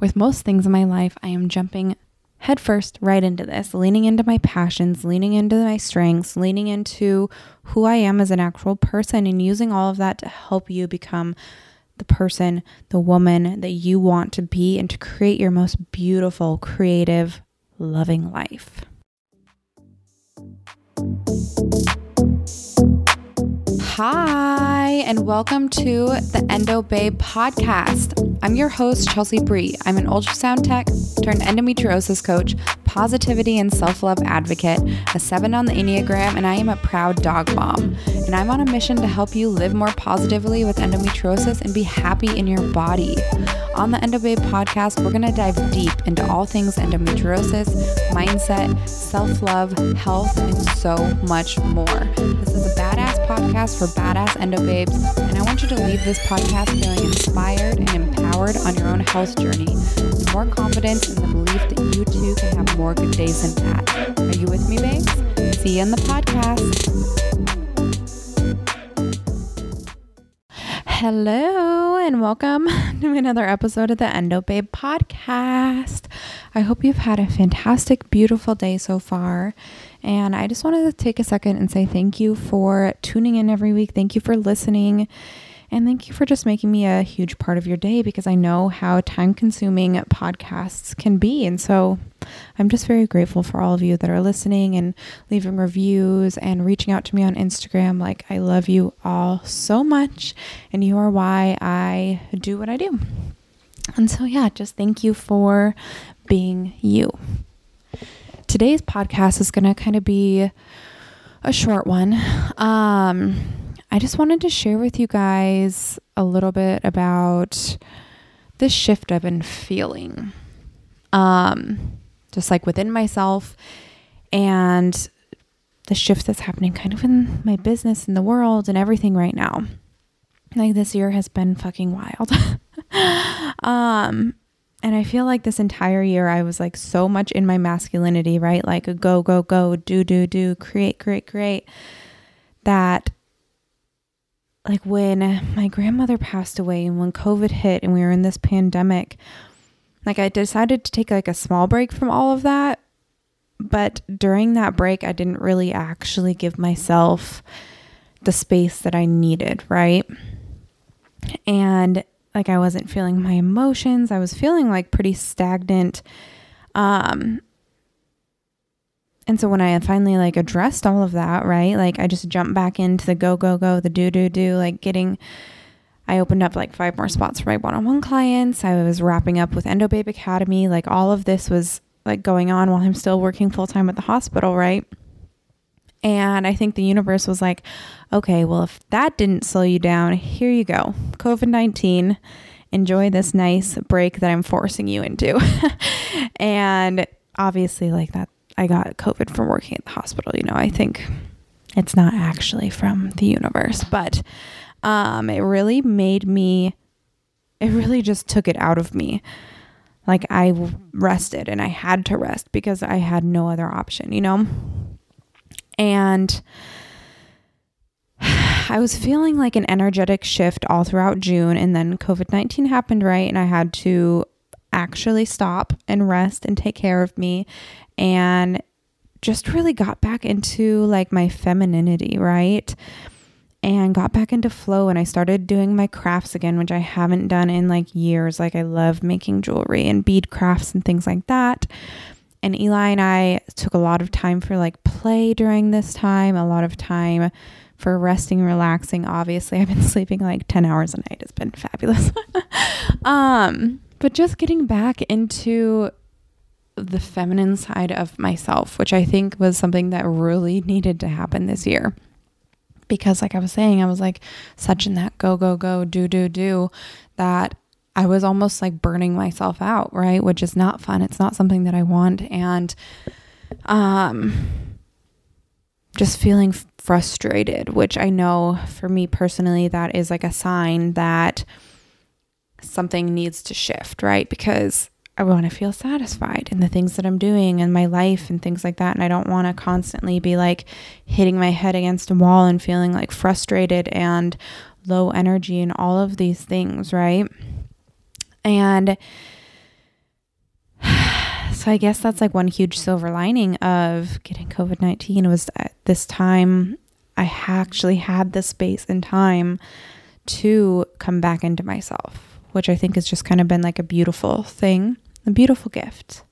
with most things in my life, I am jumping headfirst right into this, leaning into my passions, leaning into my strengths, leaning into who I am as an actual person, and using all of that to help you become the person, the woman that you want to be, and to create your most beautiful, creative, loving life. Hi, and welcome to the Endo Babe podcast. I'm your host, Chelsea Bree. I'm an ultrasound tech turned endometriosis coach, positivity and self love advocate, a seven on the Enneagram, and I am a proud dog mom. And I'm on a mission to help you live more positively with endometriosis and be happy in your body. On the Endo Babe podcast, we're going to dive deep into all things endometriosis, mindset, self love, health, and so much more. This is a badass podcast for badass endo babes, and I want you to leave this podcast feeling inspired and empowered on your own health journey, and more confident in the belief that you too can have more good days than bad. Are you with me, babes? See you in the podcast. Hello, and welcome to another episode of the Endo Babe podcast. I hope you've had a fantastic, beautiful day so far. And I just wanted to take a second and say thank you for tuning in every week. Thank you for listening. And thank you for just making me a huge part of your day because I know how time consuming podcasts can be. And so I'm just very grateful for all of you that are listening and leaving reviews and reaching out to me on Instagram. Like, I love you all so much, and you are why I do what I do. And so, yeah, just thank you for being you. Today's podcast is going to kind of be a short one. Um, I just wanted to share with you guys a little bit about this shift I've been feeling. Um, just like within myself and the shift that's happening kind of in my business and the world and everything right now. Like this year has been fucking wild. um and I feel like this entire year I was like so much in my masculinity, right? Like a go go go, do do do, create create create that like when my grandmother passed away and when COVID hit and we were in this pandemic, like I decided to take like a small break from all of that. But during that break, I didn't really actually give myself the space that I needed, right? And like I wasn't feeling my emotions. I was feeling like pretty stagnant. Um and so when I finally like addressed all of that, right? Like I just jumped back into the go go go, the do do do, like getting I opened up like five more spots for my one on one clients. I was wrapping up with Endo Babe Academy. Like all of this was like going on while I'm still working full time at the hospital, right? And I think the universe was like, okay, well, if that didn't slow you down, here you go. COVID 19. Enjoy this nice break that I'm forcing you into. and obviously, like that, I got COVID from working at the hospital. You know, I think it's not actually from the universe, but um, it really made me, it really just took it out of me. Like I rested and I had to rest because I had no other option, you know? And I was feeling like an energetic shift all throughout June. And then COVID 19 happened, right? And I had to actually stop and rest and take care of me and just really got back into like my femininity, right? and got back into flow and I started doing my crafts again, which I haven't done in like years. Like I love making jewelry and bead crafts and things like that. And Eli and I took a lot of time for like play during this time, a lot of time for resting and relaxing. Obviously, I've been sleeping like 10 hours a night. It's been fabulous. um, but just getting back into the feminine side of myself, which I think was something that really needed to happen this year because like I was saying, I was like such in that go, go, go, do, do, do that I was almost like burning myself out, right? Which is not fun. It's not something that I want. And um just feeling frustrated, which I know for me personally, that is like a sign that something needs to shift, right? Because I want to feel satisfied in the things that I'm doing in my life and things like that. And I don't want to constantly be like hitting my head against a wall and feeling like frustrated and low energy and all of these things, right? And so I guess that's like one huge silver lining of getting COVID 19 was at this time I actually had the space and time to come back into myself, which I think has just kind of been like a beautiful thing, a beautiful gift.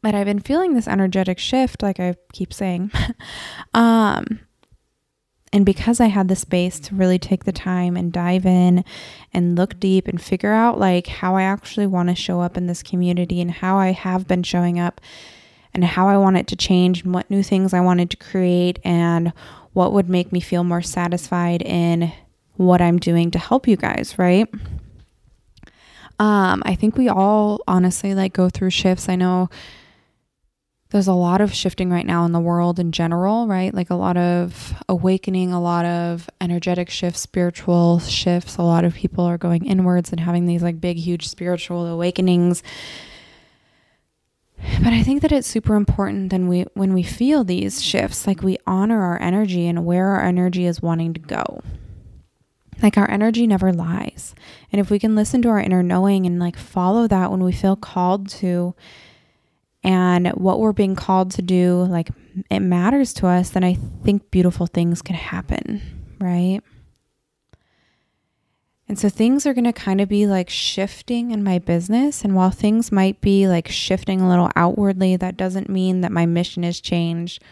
But I've been feeling this energetic shift, like I keep saying. um, and because I had the space to really take the time and dive in and look deep and figure out like how I actually want to show up in this community and how I have been showing up and how I want it to change and what new things I wanted to create and what would make me feel more satisfied in what I'm doing to help you guys, right? Um, I think we all honestly like go through shifts. I know there's a lot of shifting right now in the world in general, right? Like a lot of awakening, a lot of energetic shifts, spiritual shifts. A lot of people are going inwards and having these like big, huge spiritual awakenings. But I think that it's super important then we when we feel these shifts, like we honor our energy and where our energy is wanting to go. Like our energy never lies. And if we can listen to our inner knowing and like follow that when we feel called to and what we're being called to do, like it matters to us, then I think beautiful things can happen, right? And so things are going to kind of be like shifting in my business. And while things might be like shifting a little outwardly, that doesn't mean that my mission has changed.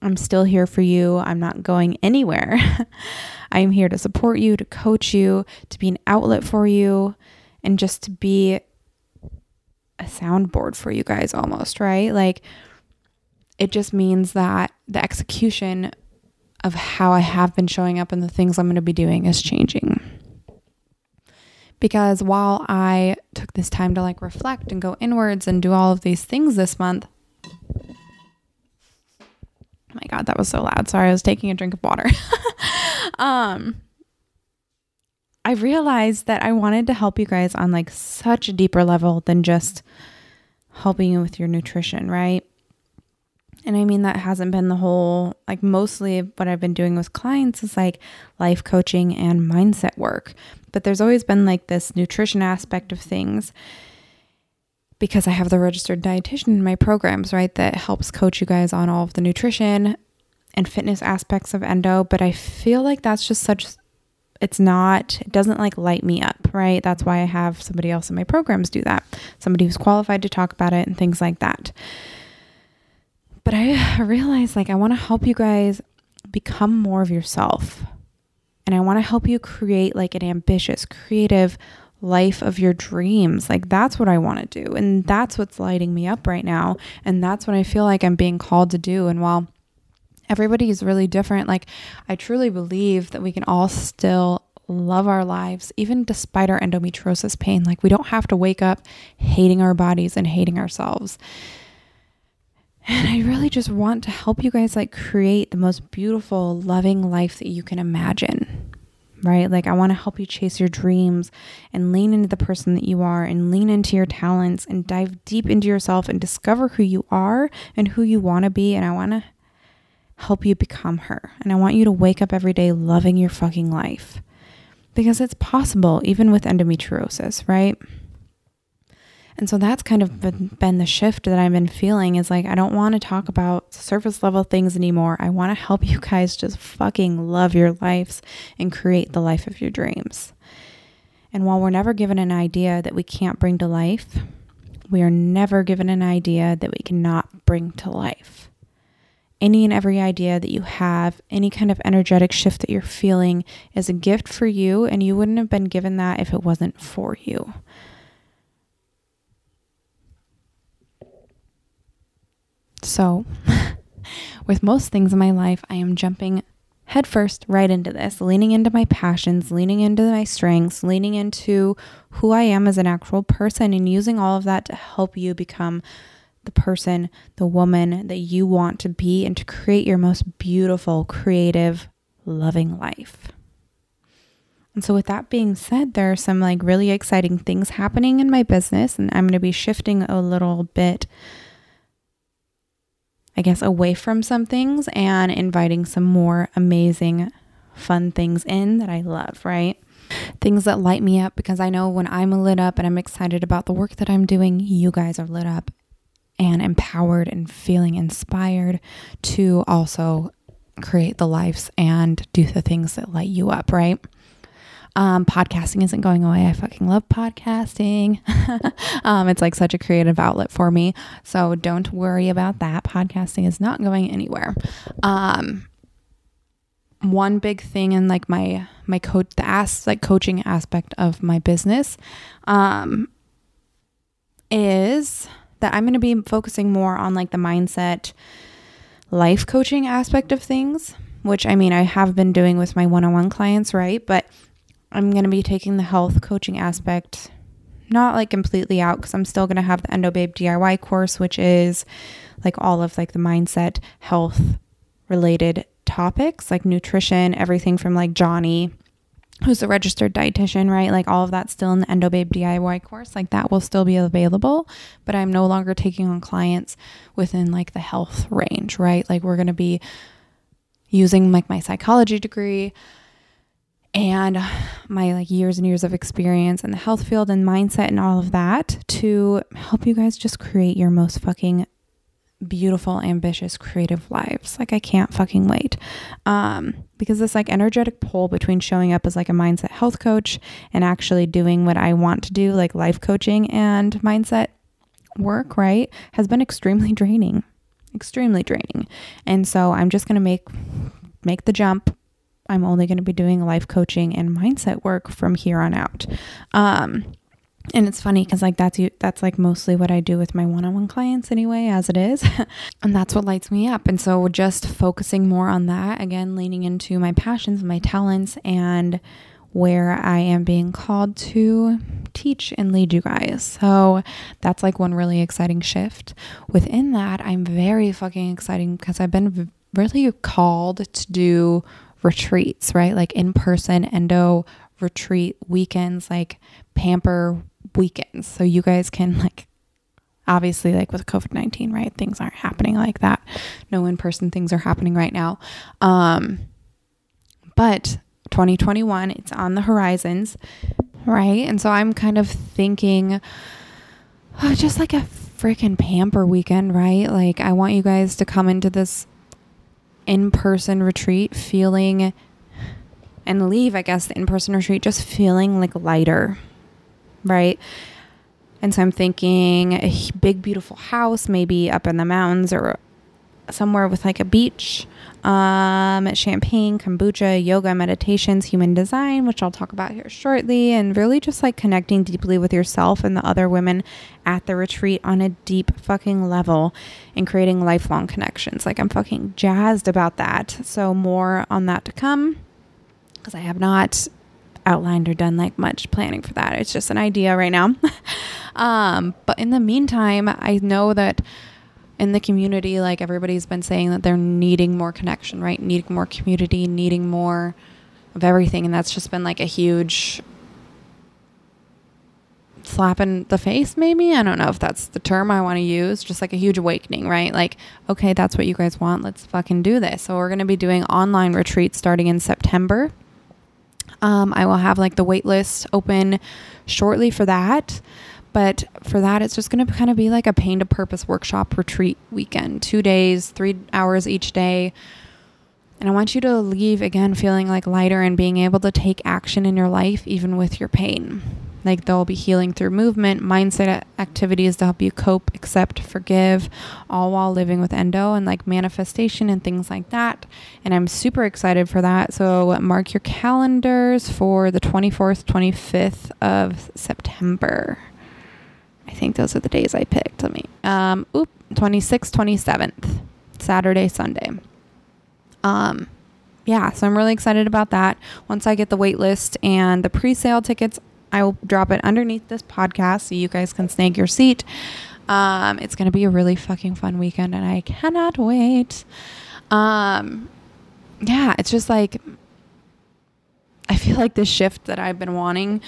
I'm still here for you. I'm not going anywhere. I am here to support you, to coach you, to be an outlet for you, and just to be a soundboard for you guys almost, right? Like it just means that the execution of how I have been showing up and the things I'm going to be doing is changing. Because while I took this time to like reflect and go inwards and do all of these things this month, my god, that was so loud. Sorry, I was taking a drink of water. um I realized that I wanted to help you guys on like such a deeper level than just helping you with your nutrition, right? And I mean, that hasn't been the whole, like, mostly what I've been doing with clients is like life coaching and mindset work. But there's always been like this nutrition aspect of things because I have the registered dietitian in my programs, right? That helps coach you guys on all of the nutrition and fitness aspects of endo. But I feel like that's just such it's not it doesn't like light me up right that's why i have somebody else in my programs do that somebody who's qualified to talk about it and things like that but i realize like i want to help you guys become more of yourself and i want to help you create like an ambitious creative life of your dreams like that's what i want to do and that's what's lighting me up right now and that's what i feel like i'm being called to do and while everybody is really different. Like, I truly believe that we can all still love our lives, even despite our endometriosis pain. Like, we don't have to wake up hating our bodies and hating ourselves. And I really just want to help you guys like create the most beautiful, loving life that you can imagine. Right? Like, I want to help you chase your dreams and lean into the person that you are and lean into your talents and dive deep into yourself and discover who you are and who you want to be. And I want to help you become her. And I want you to wake up every day loving your fucking life because it's possible even with endometriosis, right? And so that's kind of mm-hmm. been, the shift that I've been feeling is like, I don't want to talk about surface level things anymore. I want to help you guys just fucking love your lives and create the life of your dreams. And while we're never given an idea that we can't bring to life, we are never given an idea that we cannot bring to life any and every idea that you have, any kind of energetic shift that you're feeling is a gift for you, and you wouldn't have been given that if it wasn't for you. So, with most things in my life, I am jumping headfirst right into this, leaning into my passions, leaning into my strengths, leaning into who I am as an actual person, and using all of that to help you become the person, the woman that you want to be, and to create your most beautiful, creative, loving life. And so, with that being said, there are some like really exciting things happening in my business, and I'm going to be shifting a little bit, I guess, away from some things and inviting some more amazing, fun things in that I love, right? Things that light me up because I know when I'm lit up and I'm excited about the work that I'm doing, you guys are lit up and empowered and feeling inspired to also create the lives and do the things that light you up, right? Um, podcasting isn't going away. I fucking love podcasting. um, it's like such a creative outlet for me. So don't worry about that. Podcasting is not going anywhere. Um, one big thing in like my my coach the ass like coaching aspect of my business um is that I'm going to be focusing more on like the mindset life coaching aspect of things, which I mean, I have been doing with my one on one clients, right? But I'm going to be taking the health coaching aspect not like completely out because I'm still going to have the EndoBabe DIY course, which is like all of like the mindset health related topics like nutrition, everything from like Johnny who's a registered dietitian, right? Like all of that's still in the EndoBabe DIY course. Like that will still be available, but I'm no longer taking on clients within like the health range, right? Like we're going to be using like my psychology degree and my like years and years of experience in the health field and mindset and all of that to help you guys just create your most fucking beautiful, ambitious, creative lives. Like I can't fucking wait. Um, because this like energetic pull between showing up as like a mindset health coach and actually doing what I want to do, like life coaching and mindset work, right, has been extremely draining. Extremely draining. And so I'm just gonna make make the jump. I'm only going to be doing life coaching and mindset work from here on out. Um, and it's funny because like that's that's like mostly what i do with my one-on-one clients anyway as it is. And that's what lights me up. And so just focusing more on that again leaning into my passions my talents and where i am being called to teach and lead you guys. So that's like one really exciting shift. Within that i'm very fucking exciting because i've been really called to do retreats right like in person endo retreat weekends like pamper weekends. So you guys can like obviously like with COVID-19, right? Things aren't happening like that. No in-person things are happening right now. Um but 2021, it's on the horizons, right? And so I'm kind of thinking oh, just like a freaking pamper weekend, right? Like I want you guys to come into this in-person retreat feeling and leave, I guess, the in-person retreat just feeling like lighter, right? And so I'm thinking a big, beautiful house, maybe up in the mountains or somewhere with like a beach, um, champagne, kombucha, yoga, meditations, human design, which I'll talk about here shortly, and really just like connecting deeply with yourself and the other women at the retreat on a deep fucking level and creating lifelong connections. Like I'm fucking jazzed about that. So more on that to come because I have not outlined or done like much planning for that. It's just an idea right now. um, but in the meantime, I know that in the community, like everybody's been saying that they're needing more connection, right? Needing more community, needing more of everything. And that's just been like a huge slap in the face, maybe. I don't know if that's the term I want to use. Just like a huge awakening, right? Like, okay, that's what you guys want. Let's fucking do this. So, we're going to be doing online retreats starting in September. Um, I will have like the wait list open shortly for that. But for that, it's just going to kind of be like a pain to purpose workshop retreat weekend two days, three hours each day. And I want you to leave again feeling like lighter and being able to take action in your life, even with your pain. Like there'll be healing through movement, mindset activities to help you cope, accept, forgive, all while living with endo and like manifestation and things like that. And I'm super excited for that. So mark your calendars for the 24th, 25th of September. I think those are the days I picked. Let me, um, oop, 26th, 27th, Saturday, Sunday. Um, yeah, so I'm really excited about that. Once I get the wait list and the pre sale tickets I will drop it underneath this podcast so you guys can snag your seat. Um, it's going to be a really fucking fun weekend and I cannot wait. Um, yeah, it's just like, I feel like the shift that I've been wanting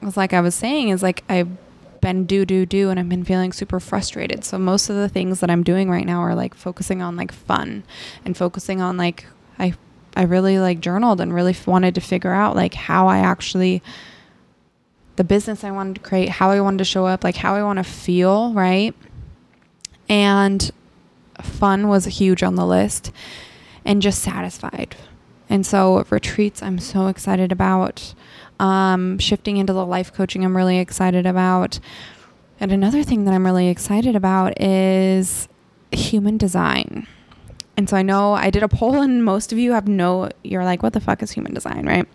was like I was saying, is like I've been do, do, do, and I've been feeling super frustrated. So most of the things that I'm doing right now are like focusing on like fun and focusing on like, I, I really like journaled and really wanted to figure out like how I actually the business I wanted to create, how I wanted to show up, like how I want to feel, right? And fun was huge on the list and just satisfied. And so retreats I'm so excited about. Um, shifting into the life coaching I'm really excited about. And another thing that I'm really excited about is human design. And so I know I did a poll, and most of you have no, you're like, what the fuck is human design, right?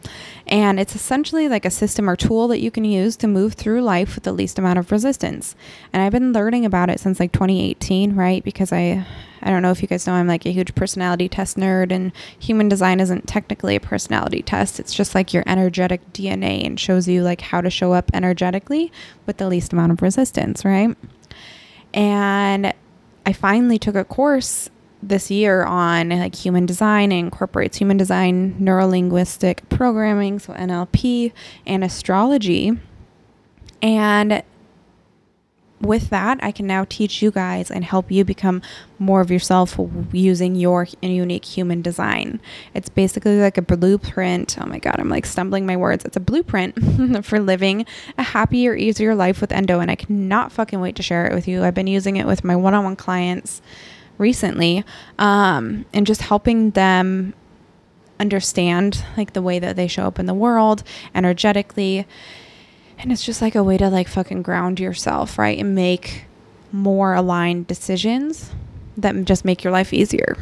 And it's essentially like a system or tool that you can use to move through life with the least amount of resistance. And I've been learning about it since like 2018, right? Because I, I don't know if you guys know, I'm like a huge personality test nerd, and human design isn't technically a personality test. It's just like your energetic DNA and shows you like how to show up energetically with the least amount of resistance, right? And I finally took a course this year on like human design incorporates human design, neurolinguistic programming, so NLP, and astrology. And with that, I can now teach you guys and help you become more of yourself using your unique human design. It's basically like a blueprint. Oh my God, I'm like stumbling my words. It's a blueprint for living a happier, easier life with Endo. And I cannot fucking wait to share it with you. I've been using it with my one on one clients recently um, and just helping them understand like the way that they show up in the world energetically and it's just like a way to like fucking ground yourself right and make more aligned decisions that just make your life easier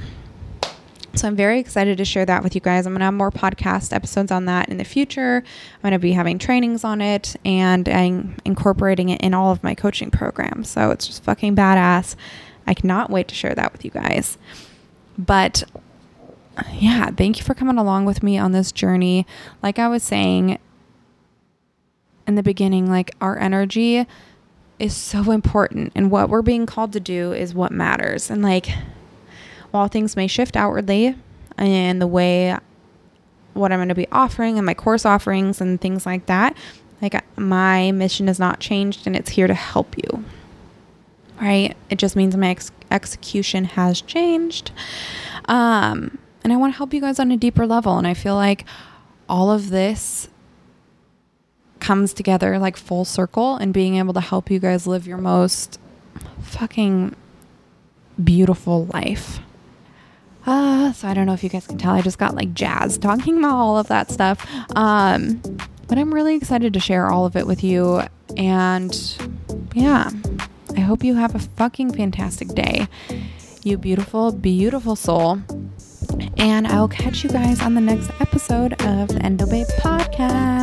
so I'm very excited to share that with you guys. I'm going to have more podcast episodes on that in the future. I'm going to be having trainings on it and I'm incorporating it in all of my coaching programs. So it's just fucking badass. I cannot wait to share that with you guys. But yeah, thank you for coming along with me on this journey. Like I was saying in the beginning, like our energy is so important and what we're being called to do is what matters. And like while things may shift outwardly and the way what I'm going to be offering and my course offerings and things like that, like my mission has not changed and it's here to help you right? It just means my ex- execution has changed. Um, and I want to help you guys on a deeper level. And I feel like all of this comes together like full circle and being able to help you guys live your most fucking beautiful life. Uh, so I don't know if you guys can tell, I just got like jazz talking about all of that stuff. Um, but I'm really excited to share all of it with you. And yeah, I hope you have a fucking fantastic day. You beautiful, beautiful soul. And I will catch you guys on the next episode of the Endo Babe podcast.